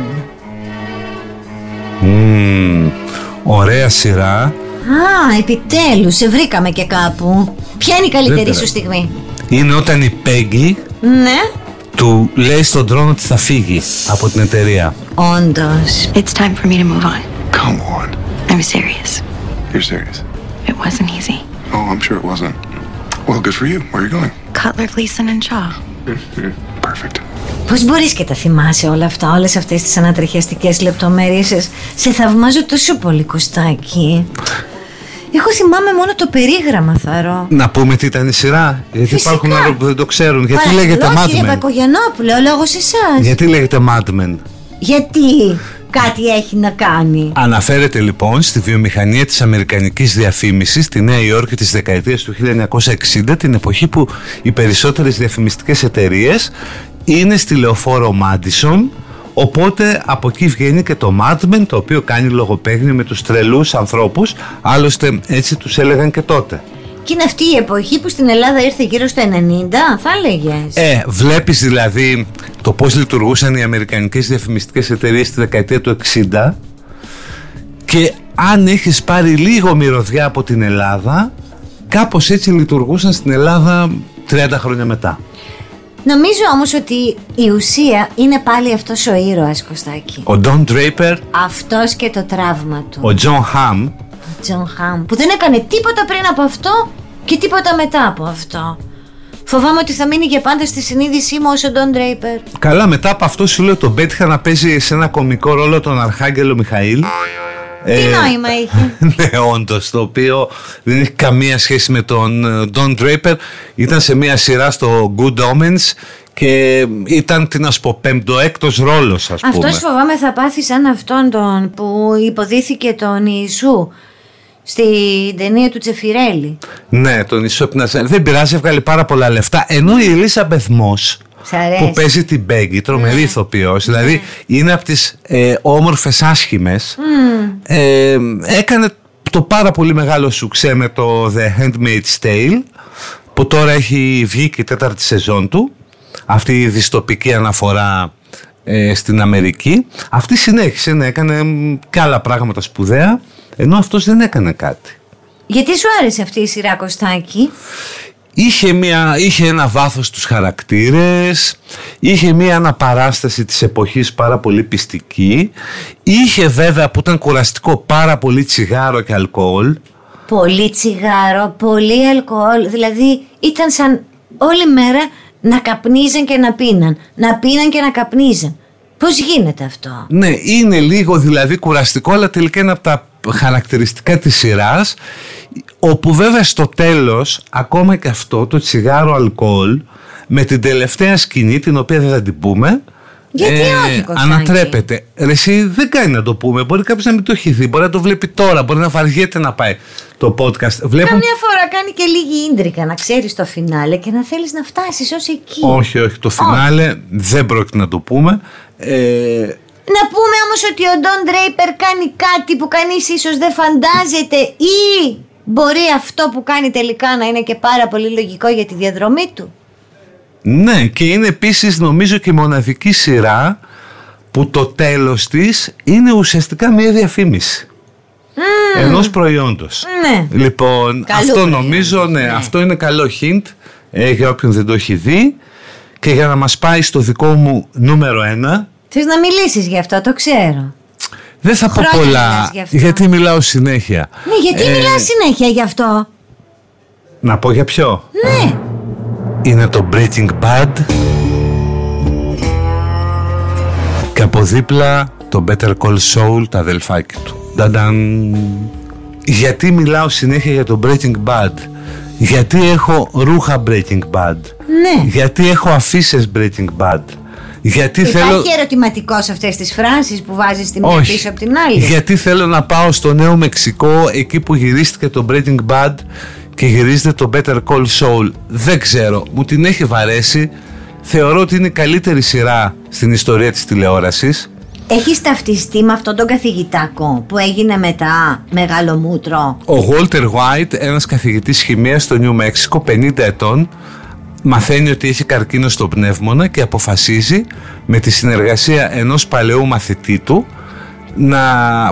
S1: Μμμ, ωραία σειρά.
S2: Α, επιτέλους, σε βρήκαμε και κάπου. Ποια είναι η καλύτερη
S1: Δεν
S2: σου
S1: πειράζει.
S2: στιγμή;
S1: Είναι όταν η Πέγγι
S2: Ναι,
S1: του λέει στον τρόνο ότι θα φύγει από την εταιρεία.
S2: όντως.
S17: It's time for me to move on.
S18: Come on.
S17: I'm serious.
S18: You're serious?
S17: It wasn't easy.
S18: Oh, I'm sure it wasn't. Well, good for you. Where are you going?
S17: Cutler, Gleason, and Shaw.
S18: Perfect.
S2: Πώς μπορείς και τα θυμάσαι όλα αυτά, όλες αυτές τις ανατριχιαστικές λεπτομέρειες; Σε- Σε θαυμάζω τόσο πολύ, Κωστάκη. Εγώ θυμάμαι μόνο το περίγραμμα, Θαρώ.
S1: Να πούμε τι ήταν η σειρά, γιατί
S2: Φυσικά.
S1: υπάρχουν άνθρωποι που δεν το ξέρουν. Γιατί
S2: Παρακαλώ,
S1: λέγεται
S2: κύριε
S1: Mad Men;
S2: Πακογιανόπουλε, ο λόγος εσάς.
S1: Γιατί λέγεται Mad Men;
S2: Γιατί; Κάτι έχει να κάνει.
S1: Αναφέρεται λοιπόν στη βιομηχανία της αμερικανικής διαφήμισης στη Νέα Υόρκη της δεκαετίας του 1960 την εποχή που οι περισσότερες διαφημιστικές εταιρείες είναι στη λεωφόρο Μάντισον οπότε από εκεί βγαίνει και το Mad Men το οποίο κάνει λογοπαίγνιο με τους τρελούς ανθρώπους άλλωστε έτσι τους έλεγαν και τότε.
S2: Και είναι αυτή η εποχή που στην Ελλάδα ήρθε γύρω στο 90, θα έλεγες.
S1: Ε, βλέπεις δηλαδή το πώς λειτουργούσαν οι αμερικανικές διαφημιστικές εταιρείες στη δεκαετία του 60 και αν έχεις πάρει λίγο μυρωδιά από την Ελλάδα κάπως έτσι λειτουργούσαν στην Ελλάδα 30 χρόνια μετά.
S2: Νομίζω όμως ότι η ουσία είναι πάλι αυτός ο ήρωας, Κωστάκη.
S1: Ο Don Draper,
S2: Αυτός και το τραύμα του.
S1: ο Jon Hamm
S2: Τζον Χαμ, που δεν έκανε τίποτα πριν από αυτό και τίποτα μετά από αυτό. Φοβάμαι ότι θα μείνει για πάντα στη συνείδησή μου ως ο Ντόν Ντρέιπερ.
S1: Καλά μετά από αυτό σου λέω τον πέτυχα να παίζει σε ένα κομικό ρόλο τον Αρχάγγελο Μιχαήλ
S2: Τι
S1: Ε,
S2: νόημα είχε.
S1: ναι, όντως, το οποίο δεν έχει καμία σχέση με τον ε, Don Draper. Ήταν σε μια σειρά στο Good Omens και ήταν, τι να σου πω, πέμπτο-έκτος ρόλος, ας πούμε.
S2: Αυτός φοβάμαι θα πάθει σαν αυτόν τον που υποδίθηκε τον Ιησού στην ταινία του Τσεφιρέλη.
S1: Ναι, τον Ισόπινα. Δεν πειράζει, έβγαλε πάρα πολλά λεφτά. Ενώ η Ελίσσα Μπεθμός
S2: Σ' αρέσει.
S1: που παίζει την Μπέγκη, τρομερή ηθοποιός, δηλαδή είναι από τις ε, όμορφες άσχημες,
S2: Μμμ.
S1: ε, έκανε το πάρα πολύ μεγάλο σουξέ με το The Handmaid's Tale που τώρα έχει βγει και η τέταρτη σεζόν του αυτή η δυστοπική αναφορά ε, στην Αμερική αυτή συνέχισε να έκανε μ, και άλλα πράγματα σπουδαία ενώ αυτός δεν έκανε κάτι
S2: Γιατί σου άρεσε αυτή η σειρά Κωστάκη;
S1: Είχε, μια, είχε ένα βάθος στους χαρακτήρες, είχε μια αναπαράσταση της εποχής πάρα πολύ πιστική, είχε βέβαια που ήταν κουραστικό πάρα πολύ τσιγάρο και αλκοόλ,
S2: Πολύ τσιγάρο, πολύ αλκοόλ. Δηλαδή ήταν σαν όλη μέρα να καπνίζαν και να πίναν. Να πίναν και να καπνίζαν. Πώς γίνεται αυτό;
S1: Ναι, είναι λίγο δηλαδή κουραστικό, αλλά τελικά είναι από τα χαρακτηριστικά της σειράς, όπου βέβαια στο τέλος, ακόμα και αυτό, το τσιγάρο αλκοόλ, με την τελευταία σκηνή, την οποία δεν θα την πούμε,
S2: Γιατί όχι, Κωστάκη;
S1: ανατρέπεται. Ρε, εσύ δεν κάνει να το πούμε. Μπορεί κάποιος να μην το έχει δει, μπορεί να το βλέπει τώρα, μπορεί να βαριέται να πάει το podcast. Βλέπουν...
S2: Καμιά φορά κάνει και λίγη ίντρικα να ξέρεις το φινάλε και να θέλεις να φτάσεις ως εκεί.
S1: Όχι, όχι, το φινάλε δεν πρόκειται να το πούμε. Ε,
S2: Να πούμε όμως ότι ο Ντόν Ντρέιπερ κάνει κάτι που κανείς ίσως δεν φαντάζεται ή μπορεί αυτό που κάνει τελικά να είναι και πάρα πολύ λογικό για τη διαδρομή του;
S1: Ναι, και είναι επίσης νομίζω και η μοναδική σειρά που το τέλος της είναι ουσιαστικά μια διαφήμιση
S2: Μμμ.
S1: ενός προϊόντος.
S2: Ναι.
S1: Λοιπόν,
S2: Καλό
S1: αυτό
S2: προϊόν,
S1: νομίζω, ναι, αυτό είναι καλό hint ε, για όποιον δεν το έχει δει και για να μας πάει στο δικό μου νούμερο ένα
S2: Θες να μιλήσεις γι' αυτό, το ξέρω.
S1: δεν θα πω
S2: Χρόνια
S1: πολλά
S2: μιλάς γι' αυτό.
S1: γιατί μιλάω συνέχεια.
S2: Ναι, γιατί
S1: Ε,
S2: μιλάς συνέχεια γι' αυτό.
S1: Να πω για ποιο;
S2: Ναι.
S1: Είναι το Breaking Bad. και από δίπλα το Better Call Saul, τα αδελφάκι του. Νταντάν. Γιατί μιλάω συνέχεια για το Breaking Bad; Γιατί έχω ρούχα Breaking Bad;
S2: Ναι.
S1: Γιατί έχω αφήσει Breaking Bad; Γιατί
S2: Υπάρχει
S1: θέλω...
S2: ερωτηματικός σε αυτές τις φράσεις που βάζεις τη μία
S1: Όχι.
S2: πίσω από την άλλη;
S1: Γιατί θέλω να πάω στο Νέο Μεξικό, εκεί που γυρίστηκε το Breaking Bad και γυρίζεται το Better Call Saul. Δεν ξέρω, μου την έχει βαρέσει. Θεωρώ ότι είναι η καλύτερη σειρά στην ιστορία της τηλεόρασης.
S2: Έχεις ταυτιστεί με αυτόν τον καθηγητάκο που έγινε μετά μεγάλο μούτρο.
S1: Ο Walter White, ένας καθηγητής χημείας στο Νιου Μέξικο, 50 ετών, μαθαίνει ότι έχει καρκίνο στο πνεύμονα και αποφασίζει με τη συνεργασία ενός παλαιού μαθητή του να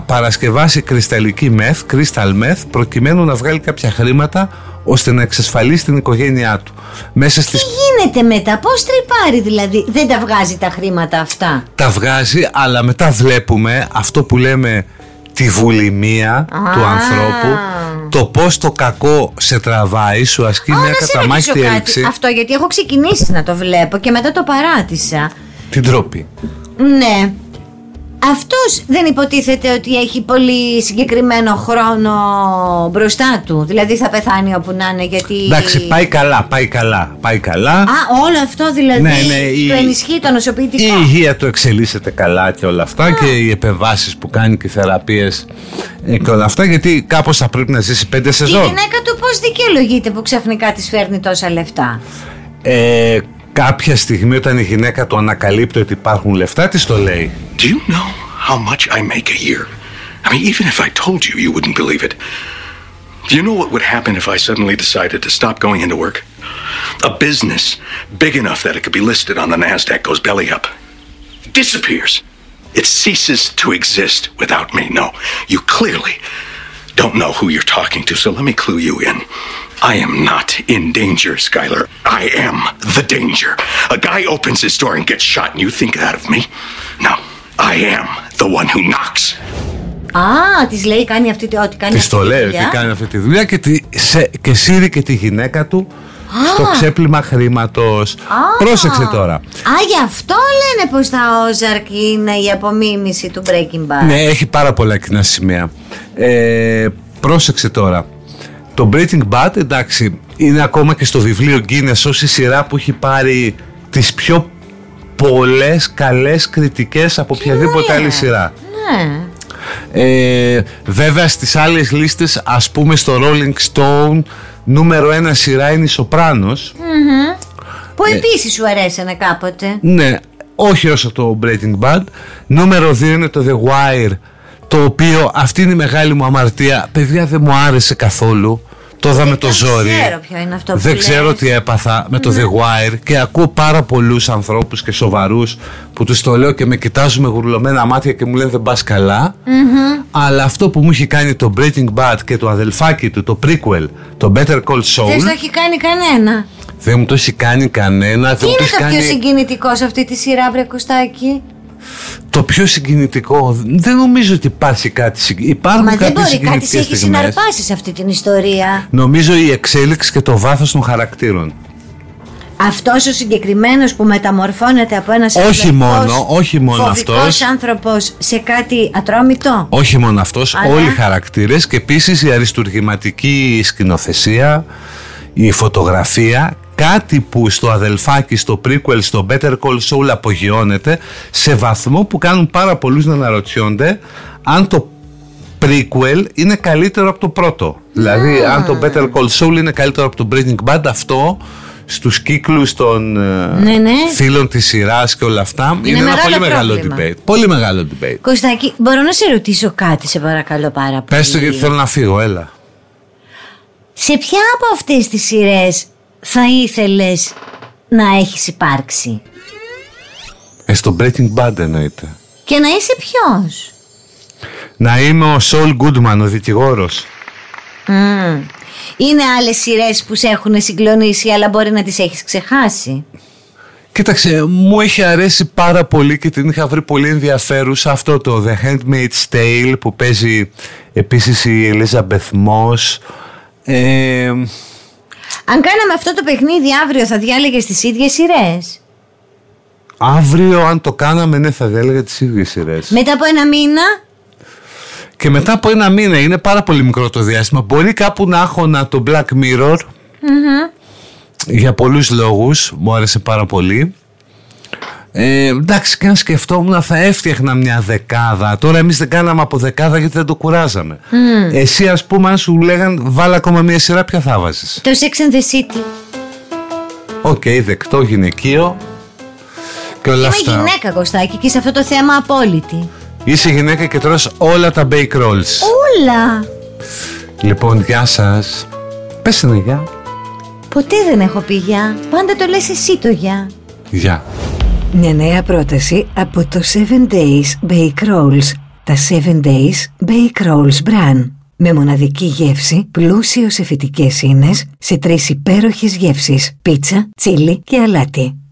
S1: παρασκευάσει κρυσταλλική μεθ, crystal meth, προκειμένου να βγάλει κάποια χρήματα ώστε να εξασφαλίσει την οικογένειά του. Μέσα στις
S2: Τι γίνεται μετά, πώς τρυπάρει δηλαδή, δεν τα βγάζει τα χρήματα αυτά;
S1: τα βγάζει, αλλά μετά βλέπουμε αυτό που λέμε τη βουλημία του ανθρώπου, το πώς το κακό σε τραβάει, σου ασκεί μια
S2: να σε
S1: καταμάχητη
S2: ρωτήσω
S1: έλξη,
S2: Αυτό γιατί έχω ξεκινήσει να το βλέπω και μετά το παράτησα.
S1: την τρόπη.
S2: Ναι. Αυτός δεν υποτίθεται ότι έχει πολύ συγκεκριμένο χρόνο μπροστά του. Δηλαδή θα πεθάνει όπου να είναι γιατί...
S1: Εντάξει, πάει καλά, πάει καλά, πάει καλά.
S2: Α, όλο αυτό δηλαδή
S1: Ναι, ναι, η-
S2: το ενισχύει το νοσοποιητικό.
S1: Η υγεία του εξελίσσεται καλά και όλα αυτά και οι επεμβάσεις που κάνει και οι θεραπείες ε, και όλα αυτά γιατί κάπως θα πρέπει να ζήσει πέντε
S2: Τη
S1: σεζόν.
S2: γυναίκα του πώς δικαιολογείται που ξαφνικά της φέρνει τόσα λεφτά;
S1: Ε, κάποια στιγμή όταν η γυναίκα του ανακαλύπτει ότι υπάρχουν λεφτά της το λέει.
S18: Do you know how much I make a year? I mean, even if I told you, you wouldn't believe it. Do you know what would happen if I suddenly decided to stop going into work? A business big enough that it could be listed on the NASDAQ goes belly up. Disappears. It ceases to exist without me. No, you clearly don't know who you're talking to, so let me clue you in. I am not in danger, Skylar. I am the danger. A guy opens his door and gets shot, and you think that of me? No, I am the one who knocks.
S2: Α, της λέει κάνει αυτή, τη- ότι κάνει
S1: Της
S2: αυτή
S1: το
S2: τη
S1: λέει
S2: δουλειά.
S1: ότι κάνει αυτή τη δουλειά και, τη, σε, και σύρει και τη γυναίκα του στο ξέπλυμα χρήματος.
S2: Α.
S1: Πρόσεξε τώρα.
S2: Α, γι' αυτό λένε πως τα Ozark είναι η απομίμηση του Breaking Bad.
S1: Ναι, έχει πάρα πολλά κοινά σημεία. Ε, πρόσεξε τώρα. Το Breaking Bad, εντάξει, είναι ακόμα και στο βιβλίο Guinness ως η σειρά που έχει πάρει τις πιο πολλές καλές κριτικές από οποιαδήποτε άλλη σειρά.
S2: Ναι.
S1: Ε, βέβαια στις άλλες λίστες, ας πούμε στο Rolling Stone, νούμερο ένα σειρά είναι η Σοπράνος.
S2: Μμμ. Που
S1: Ε.
S2: επίσης σου αρέσανε κάποτε.
S1: Ναι, όχι όσο το Breaking Bad. Νούμερο 2 είναι το The Wire, το οποίο αυτή είναι η μεγάλη μου αμαρτία. Παιδιά δεν μου άρεσε καθόλου. Το είδα με το ζόρι.
S2: Δεν ξέρω ποιο είναι αυτό που
S1: Δεν
S2: λες.
S1: ξέρω τι έπαθα με το
S2: Ναι.
S1: The Wire και ακούω πάρα πολλούς ανθρώπους και σοβαρούς που τους το λέω και με κοιτάζουν με γουρλωμένα μάτια και μου λένε δεν πας καλά.
S2: Μμμ.
S1: Αλλά αυτό που μου έχει κάνει το Breaking Bad και το αδελφάκι του, το prequel, το Better Call
S2: Δεν
S1: Saul,
S2: το έχει κάνει κανένα.
S1: δεν μου το έχει κάνει κανένα.
S2: Τι
S1: δεν μου
S2: είναι
S1: το έχει
S2: το πιο
S1: κάνει...
S2: συγκινητικός σε αυτή τη σειρά, βρε Κωστάκη.
S1: Το πιο συγκινητικό, δεν νομίζω ότι υπάρχει κάτι συγκινητικό. Υπάρχουν
S2: Μα δεν
S1: κάποιες
S2: μπορεί, κάτι σε
S1: συγκινητικές
S2: έχεις
S1: στιγμές.
S2: συναρπάσει σε αυτή την ιστορία.
S1: Νομίζω η εξέλιξη και το βάθος των χαρακτήρων.
S2: Αυτός ο συγκεκριμένος που μεταμορφώνεται από ένας
S1: Όχι μόνο, όχι μόνο
S2: φοβικός
S1: αυτός.
S2: άνθρωπος σε κάτι ατρόμητο.
S1: Όχι μόνο αυτός,
S2: Αλλά-
S1: όλοι οι χαρακτήρες και επίσης η αριστουργηματική σκηνοθεσία, η φωτογραφία, κάτι που στο αδελφάκι, στο prequel, στο Better Call Saul απογειώνεται σε βαθμό που κάνουν πάρα πολλούς να αναρωτιόνται αν το prequel είναι καλύτερο από το πρώτο. Δηλαδή αν το Better Call Saul είναι καλύτερο από το Breaking Bad αυτό στους κύκλους των ε,
S2: Ναι, ναι.
S1: φίλων της σειράς και όλα αυτά είναι, ένα
S2: μεγάλο
S1: πολύ μεγάλο
S2: πρόβλημα.
S1: debate. Πολύ μεγάλο debate.
S2: Κωστάκη, μπορώ να σε ρωτήσω κάτι, σε παρακαλώ πάρα πολύ.
S1: Πες το γιατί θέλω να φύγω, έλα.
S2: Σε ποια από αυτές τις σειρές θα ήθελες να έχεις υπάρξει
S1: Ε, στο Breaking Bad εννοείται.
S2: και να είσαι ποιος;
S1: Να είμαι ο Σολ Γκούντμαν, ο δικηγόρος.
S2: Μμμ. Είναι άλλες σειρές που σε έχουν συγκλονίσει αλλά μπορεί να τις έχεις ξεχάσει.
S1: Κοίταξε, μου έχει αρέσει πάρα πολύ και την είχα βρει πολύ ενδιαφέρουσα αυτό το The Handmaid's Tale που παίζει επίσης η Elizabeth Moss. Ε,
S2: Αν κάναμε αυτό το παιχνίδι αύριο θα διάλεγες τις ίδιες σειρές;
S1: Αύριο, αν το κάναμε, ναι, θα διέλεγα τις ίδιες σειρές.
S2: Μετά από ένα μήνα;
S1: Και μετά από ένα μήνα, είναι πάρα πολύ μικρό το διάστημα. Μπορεί κάπου να έχω το Black Mirror. Για πολλούς λόγους. Μου άρεσε πάρα πολύ. Ε, εντάξει, και αν σκεφτόμουν θα έφτιαχνα μια δεκάδα. Τώρα εμείς δεν κάναμε από δεκάδα γιατί δεν το κουράζαμε. Εσύ, ας πούμε, αν σου λέγαν βάλε ακόμα μια σειρά, ποια θα βάζεις;
S2: Το Sex and the City.
S1: OK, okay, δεκτό γυναικείο. Και όλα
S2: Είμαι
S1: αυτά.
S2: γυναίκα, Κωστάκη, και σε αυτό το θέμα απόλυτη.
S1: Είσαι γυναίκα και τρως όλα τα bake rolls.
S2: Όλα.
S1: Λοιπόν, γεια σας. Πες ένα γεια.
S2: Ποτέ δεν έχω πει γεια. Πάντα το λες εσύ το γεια.
S1: Γεια.
S4: Μια νέα πρόταση από το 7 Days Bake Rolls. Τα 7 Days Bake Rolls Bran. Με μοναδική γεύση, πλούσιο σε φυτικές ίνες, σε τρεις υπέροχες γεύσεις. Πίτσα, τσίλι και αλάτι.